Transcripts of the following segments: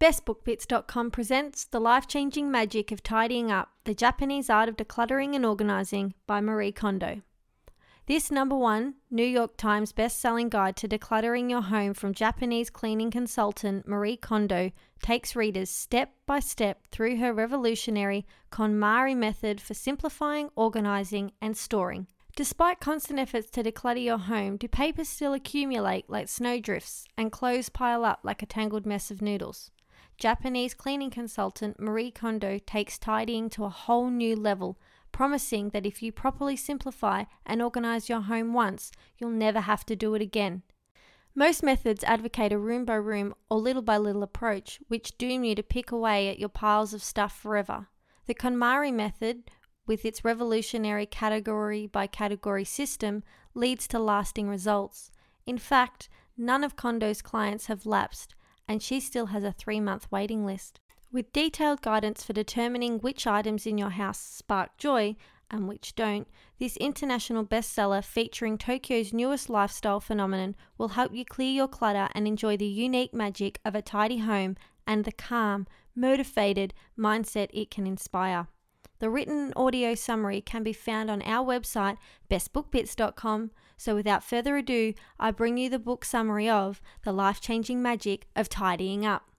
BestBookBits.com presents The Life Changing Magic of Tidying Up The Japanese Art of Decluttering and Organizing by Marie Kondo. This number one New York Times best-selling guide to decluttering your home from Japanese cleaning consultant Marie Kondo takes readers step by step through her revolutionary KonMari method for simplifying, organizing, and storing. Despite constant efforts to declutter your home, do papers still accumulate like snowdrifts and clothes pile up like a tangled mess of noodles? Japanese cleaning consultant Marie Kondo takes tidying to a whole new level, promising that if you properly simplify and organize your home once, you'll never have to do it again. Most methods advocate a room by room or little by little approach, which doom you to pick away at your piles of stuff forever. The KonMari method, with its revolutionary category by category system, leads to lasting results. In fact, none of Kondo's clients have lapsed, and she still has a three month waiting list. With detailed guidance for determining which items in your house spark joy and which don't, this international bestseller featuring Tokyo's newest lifestyle phenomenon will help you clear your clutter and enjoy the unique magic of a tidy home and the calm, motivated mindset it can inspire. The written audio summary can be found on our website, bestbookbits.com. So without further ado, I bring you the book summary of The Life Changing Magic of Tidying Up.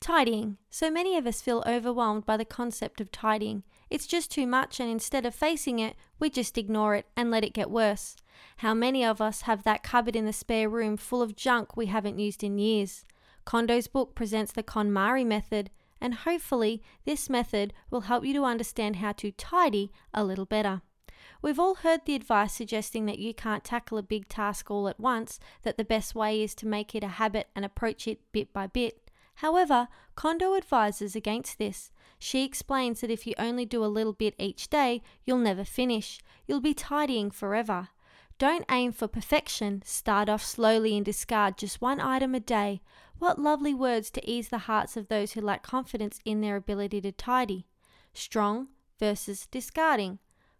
Tidying. So many of us feel overwhelmed by the concept of tidying. It's just too much, and instead of facing it, we just ignore it and let it get worse. How many of us have that cupboard in the spare room full of junk we haven't used in years? Kondo's book presents the KonMari method, and hopefully, this method will help you to understand how to tidy a little better. We've all heard the advice suggesting that you can't tackle a big task all at once, that the best way is to make it a habit and approach it bit by bit. However, Kondo advises against this. She explains that if you only do a little bit each day, you'll never finish. You'll be tidying forever. Don't aim for perfection. Start off slowly and discard just one item a day. What lovely words to ease the hearts of those who lack confidence in their ability to tidy. Strong versus discarding.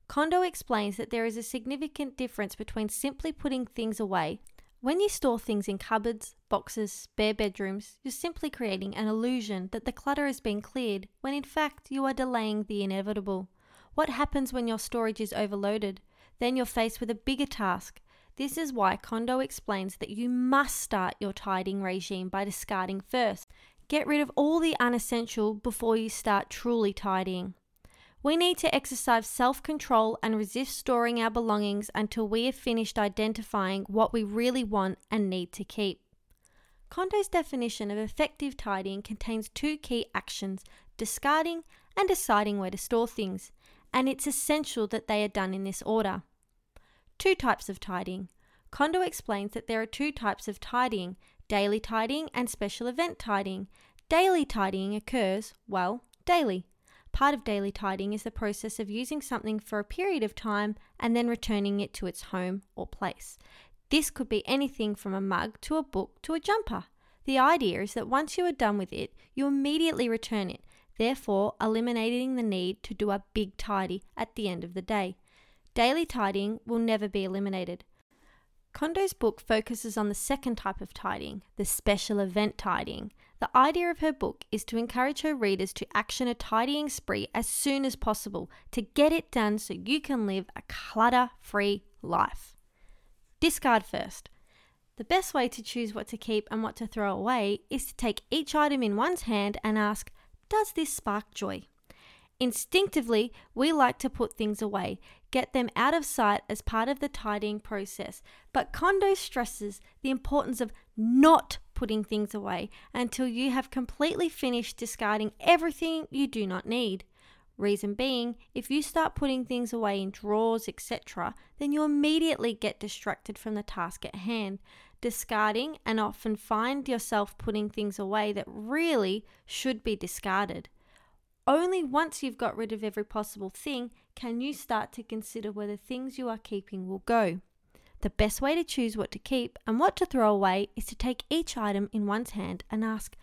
Kondo explains that there is a significant difference between simply putting things away. When you store things in cupboards, boxes, spare bedrooms, you're simply creating an illusion that the clutter has been cleared, when in fact you are delaying the inevitable. What happens when your storage is overloaded? Then you're faced with a bigger task. This is why Kondo explains that you must start your tidying regime by discarding first. Get rid of all the unessential before you start truly tidying. We need to exercise self control and resist storing our belongings until we have finished identifying what we really want and need to keep. Kondo's definition of effective tidying contains two key actions discarding and deciding where to store things, and it's essential that they are done in this order. Two types of tidying. Kondo explains that there are two types of tidying daily tidying and special event tidying. Daily tidying occurs, well, daily. Part of daily tidying is the process of using something for a period of time and then returning it to its home or place. This could be anything from a mug to a book to a jumper. The idea is that once you are done with it, you immediately return it, therefore eliminating the need to do a big tidy at the end of the day. Daily tidying will never be eliminated. Kondo's book focuses on the second type of tidying, the special event tidying. The idea of her book is to encourage her readers to action a tidying spree as soon as possible to get it done so you can live a clutter free life. Discard first. The best way to choose what to keep and what to throw away is to take each item in one's hand and ask, Does this spark joy? Instinctively, we like to put things away, get them out of sight as part of the tidying process. But Kondo stresses the importance of not putting things away until you have completely finished discarding everything you do not need. Reason being, if you start putting things away in drawers, etc., then you immediately get distracted from the task at hand, discarding, and often find yourself putting things away that really should be discarded. Only once you've got rid of every possible thing can you start to consider where the things you are keeping will go. The best way to choose what to keep and what to throw away is to take each item in one's hand and ask,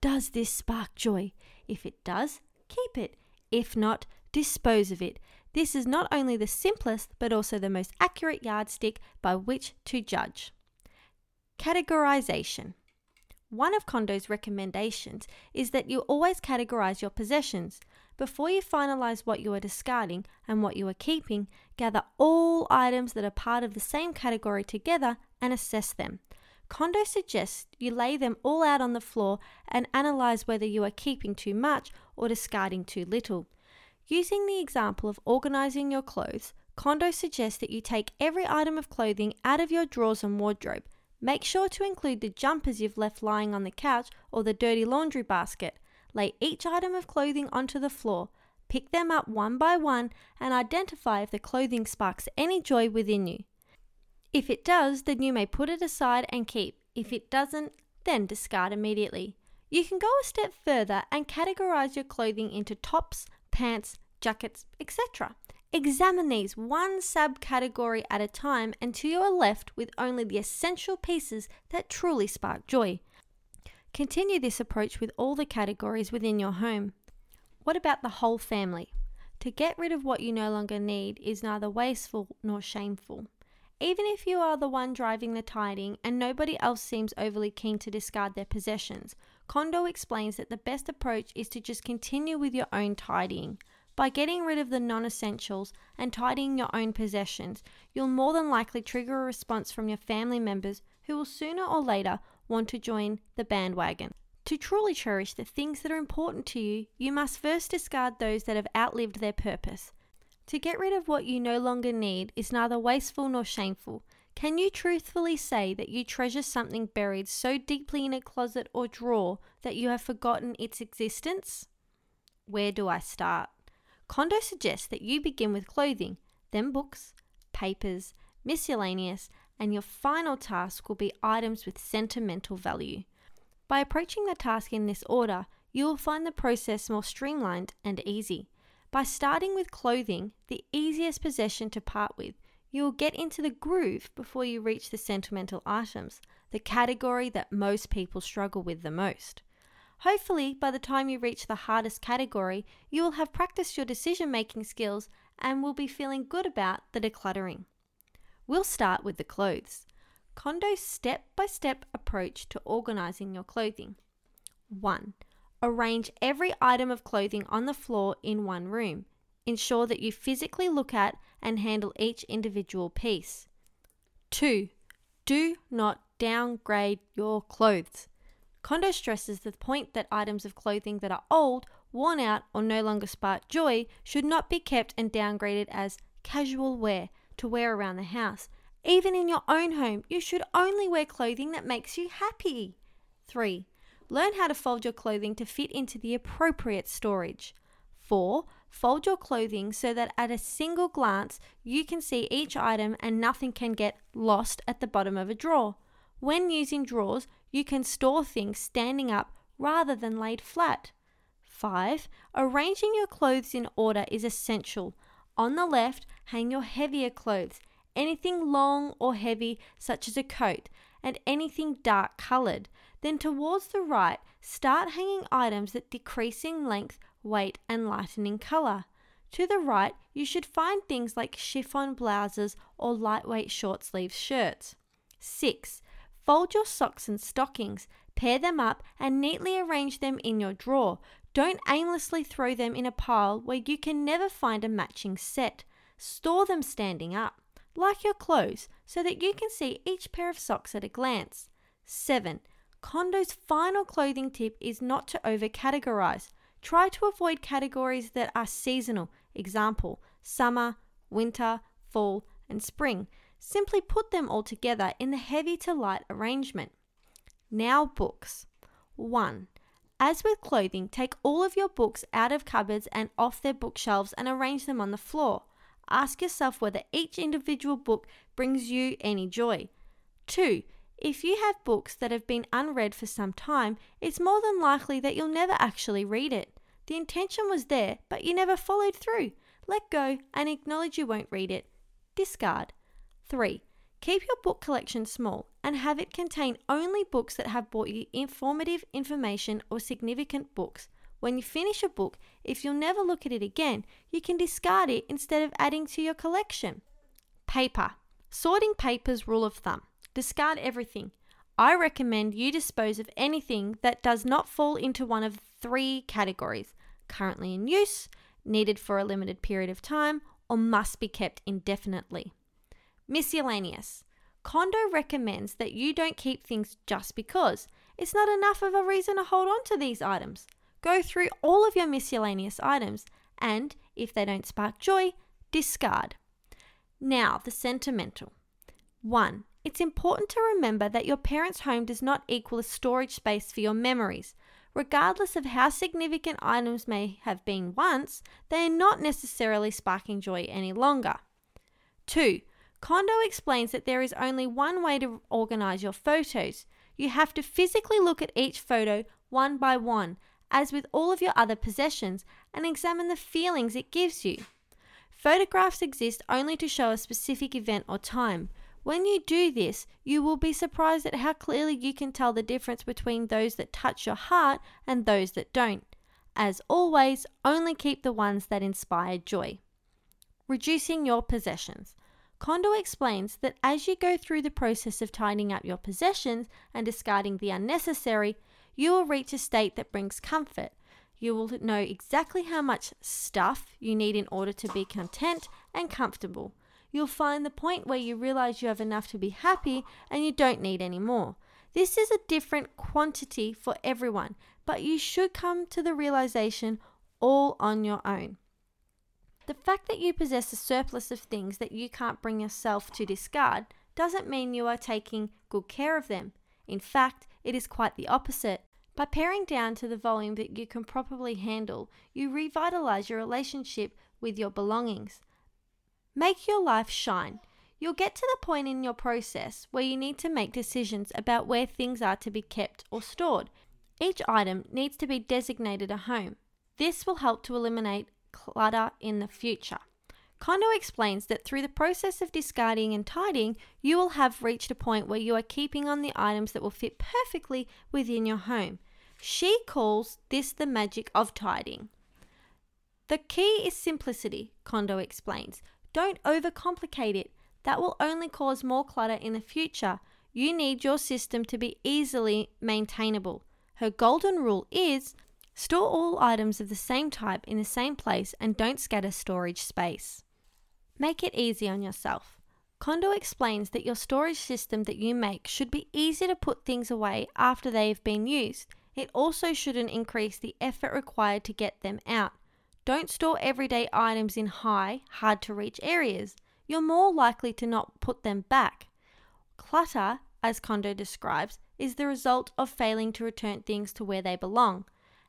Does this spark joy? If it does, keep it. If not, dispose of it. This is not only the simplest but also the most accurate yardstick by which to judge. Categorization. One of Kondo's recommendations is that you always categorize your possessions. Before you finalize what you are discarding and what you are keeping, gather all items that are part of the same category together and assess them. Kondo suggests you lay them all out on the floor and analyze whether you are keeping too much or discarding too little. Using the example of organizing your clothes, Kondo suggests that you take every item of clothing out of your drawers and wardrobe. Make sure to include the jumpers you've left lying on the couch or the dirty laundry basket. Lay each item of clothing onto the floor. Pick them up one by one and identify if the clothing sparks any joy within you. If it does, then you may put it aside and keep. If it doesn't, then discard immediately. You can go a step further and categorize your clothing into tops, pants, jackets, etc. Examine these one subcategory at a time until you are left with only the essential pieces that truly spark joy. Continue this approach with all the categories within your home. What about the whole family? To get rid of what you no longer need is neither wasteful nor shameful. Even if you are the one driving the tidying and nobody else seems overly keen to discard their possessions, Kondo explains that the best approach is to just continue with your own tidying. By getting rid of the non essentials and tidying your own possessions, you'll more than likely trigger a response from your family members who will sooner or later want to join the bandwagon. To truly cherish the things that are important to you, you must first discard those that have outlived their purpose. To get rid of what you no longer need is neither wasteful nor shameful. Can you truthfully say that you treasure something buried so deeply in a closet or drawer that you have forgotten its existence? Where do I start? Kondo suggests that you begin with clothing, then books, papers, miscellaneous, and your final task will be items with sentimental value. By approaching the task in this order, you will find the process more streamlined and easy. By starting with clothing, the easiest possession to part with, you will get into the groove before you reach the sentimental items, the category that most people struggle with the most. Hopefully, by the time you reach the hardest category, you will have practiced your decision making skills and will be feeling good about the decluttering. We'll start with the clothes. Kondo's step by step approach to organizing your clothing. 1. Arrange every item of clothing on the floor in one room. Ensure that you physically look at and handle each individual piece. 2. Do not downgrade your clothes. Kondo stresses the point that items of clothing that are old, worn out, or no longer spark joy should not be kept and downgraded as casual wear to wear around the house. Even in your own home, you should only wear clothing that makes you happy. 3. Learn how to fold your clothing to fit into the appropriate storage. 4. Fold your clothing so that at a single glance you can see each item and nothing can get lost at the bottom of a drawer. When using drawers, you can store things standing up rather than laid flat. 5. Arranging your clothes in order is essential. On the left, hang your heavier clothes, anything long or heavy, such as a coat, and anything dark coloured. Then towards the right, start hanging items that decrease in length, weight, and lighten in colour. To the right, you should find things like chiffon blouses or lightweight short sleeve shirts. 6. Fold your socks and stockings, pair them up, and neatly arrange them in your drawer. Don't aimlessly throw them in a pile where you can never find a matching set. Store them standing up, like your clothes, so that you can see each pair of socks at a glance. 7. Kondo's final clothing tip is not to over categorize. Try to avoid categories that are seasonal, example, summer, winter, fall, and spring. Simply put them all together in the heavy to light arrangement. Now, books. 1. As with clothing, take all of your books out of cupboards and off their bookshelves and arrange them on the floor. Ask yourself whether each individual book brings you any joy. 2. If you have books that have been unread for some time, it's more than likely that you'll never actually read it. The intention was there, but you never followed through. Let go and acknowledge you won't read it. Discard. 3. Keep your book collection small and have it contain only books that have brought you informative information or significant books. When you finish a book, if you'll never look at it again, you can discard it instead of adding to your collection. Paper. Sorting papers rule of thumb. Discard everything. I recommend you dispose of anything that does not fall into one of three categories currently in use, needed for a limited period of time, or must be kept indefinitely. Miscellaneous. Kondo recommends that you don't keep things just because. It's not enough of a reason to hold on to these items. Go through all of your miscellaneous items and, if they don't spark joy, discard. Now, the sentimental. 1. It's important to remember that your parents' home does not equal a storage space for your memories. Regardless of how significant items may have been once, they are not necessarily sparking joy any longer. 2. Kondo explains that there is only one way to organize your photos. You have to physically look at each photo one by one, as with all of your other possessions, and examine the feelings it gives you. Photographs exist only to show a specific event or time. When you do this, you will be surprised at how clearly you can tell the difference between those that touch your heart and those that don't. As always, only keep the ones that inspire joy. Reducing your possessions. Kondo explains that as you go through the process of tidying up your possessions and discarding the unnecessary, you will reach a state that brings comfort. You will know exactly how much stuff you need in order to be content and comfortable. You'll find the point where you realize you have enough to be happy and you don't need any more. This is a different quantity for everyone, but you should come to the realization all on your own. The fact that you possess a surplus of things that you can't bring yourself to discard doesn't mean you are taking good care of them. In fact, it is quite the opposite. By paring down to the volume that you can properly handle, you revitalize your relationship with your belongings. Make your life shine. You'll get to the point in your process where you need to make decisions about where things are to be kept or stored. Each item needs to be designated a home. This will help to eliminate clutter in the future. Kondo explains that through the process of discarding and tidying, you will have reached a point where you are keeping on the items that will fit perfectly within your home. She calls this the magic of tidying. The key is simplicity, Kondo explains. Don't overcomplicate it. That will only cause more clutter in the future. You need your system to be easily maintainable. Her golden rule is store all items of the same type in the same place and don't scatter storage space. Make it easy on yourself. Kondo explains that your storage system that you make should be easy to put things away after they have been used. It also shouldn't increase the effort required to get them out. Don't store everyday items in high, hard to reach areas. You're more likely to not put them back. Clutter, as Kondo describes, is the result of failing to return things to where they belong.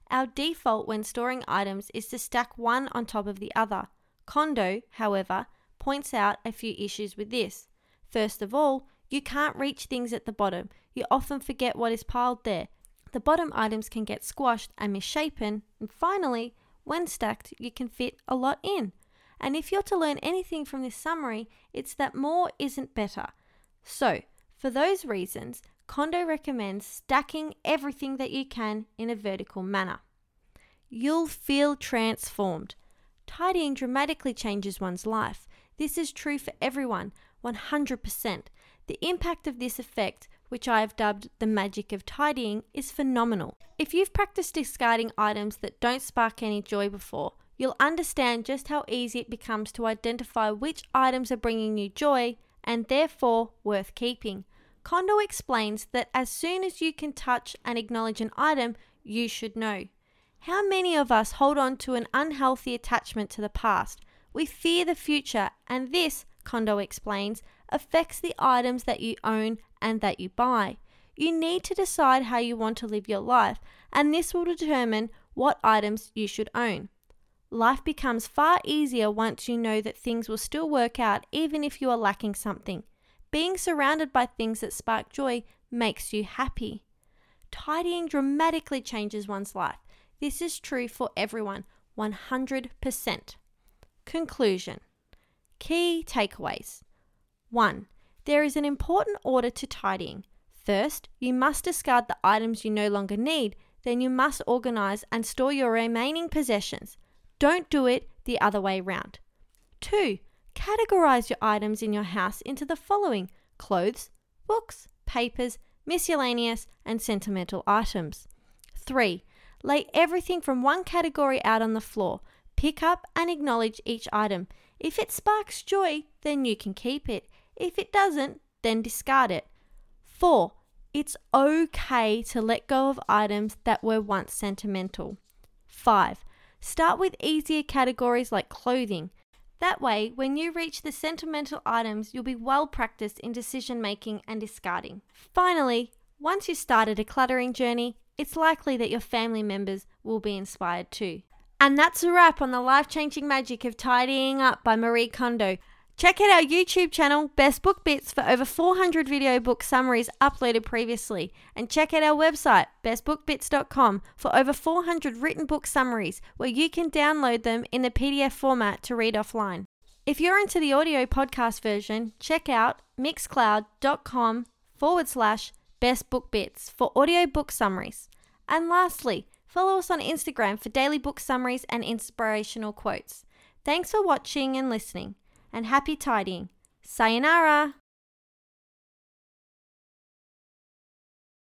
Our default when storing items is to stack one on top of the other. Kondo, however, points out a few issues with this. First of all, you can't reach things at the bottom. You often forget what is piled there. The bottom items can get squashed and misshapen. And finally, when stacked, you can fit a lot in. And if you're to learn anything from this summary, it's that more isn't better. So, for those reasons, Kondo recommends stacking everything that you can in a vertical manner. You'll feel transformed. Tidying dramatically changes one's life. This is true for everyone, 100%. The impact of this effect which I have dubbed the magic of tidying, is phenomenal. If you've practiced discarding items that don't spark any joy before, you'll understand just how easy it becomes to identify which items are bringing you joy and therefore worth keeping. Kondo explains that as soon as you can touch and acknowledge an item, you should know. How many of us hold on to an unhealthy attachment to the past? We fear the future, and this, Kondo explains, affects the items that you own and that you buy. You need to decide how you want to live your life, and this will determine what items you should own. Life becomes far easier once you know that things will still work out even if you are lacking something. Being surrounded by things that spark joy makes you happy. Tidying dramatically changes one's life. This is true for everyone, 100%. Conclusion Key takeaways 1. There is an important order to tidying. First, you must discard the items you no longer need, then you must organize and store your remaining possessions. Don't do it the other way round. 2. Categorize your items in your house into the following clothes, books, papers, miscellaneous, and sentimental items. 3. Lay everything from one category out on the floor. Pick up and acknowledge each item. If it sparks joy, then you can keep it. If it doesn't, then discard it. 4. It's okay to let go of items that were once sentimental. 5. Start with easier categories like clothing. That way, when you reach the sentimental items, you'll be well practiced in decision making and discarding. Finally, once you start a decluttering journey, it's likely that your family members will be inspired too. And that's a wrap on the life changing magic of tidying up by Marie Kondo. Check out our YouTube channel, Best Book Bits, for over 400 video book summaries uploaded previously. And check out our website, bestbookbits.com, for over 400 written book summaries where you can download them in the PDF format to read offline. If you're into the audio podcast version, check out mixcloud.com forward slash bestbookbits for audio book summaries. And lastly, follow us on Instagram for daily book summaries and inspirational quotes. Thanks for watching and listening and happy tidying. Sayonara!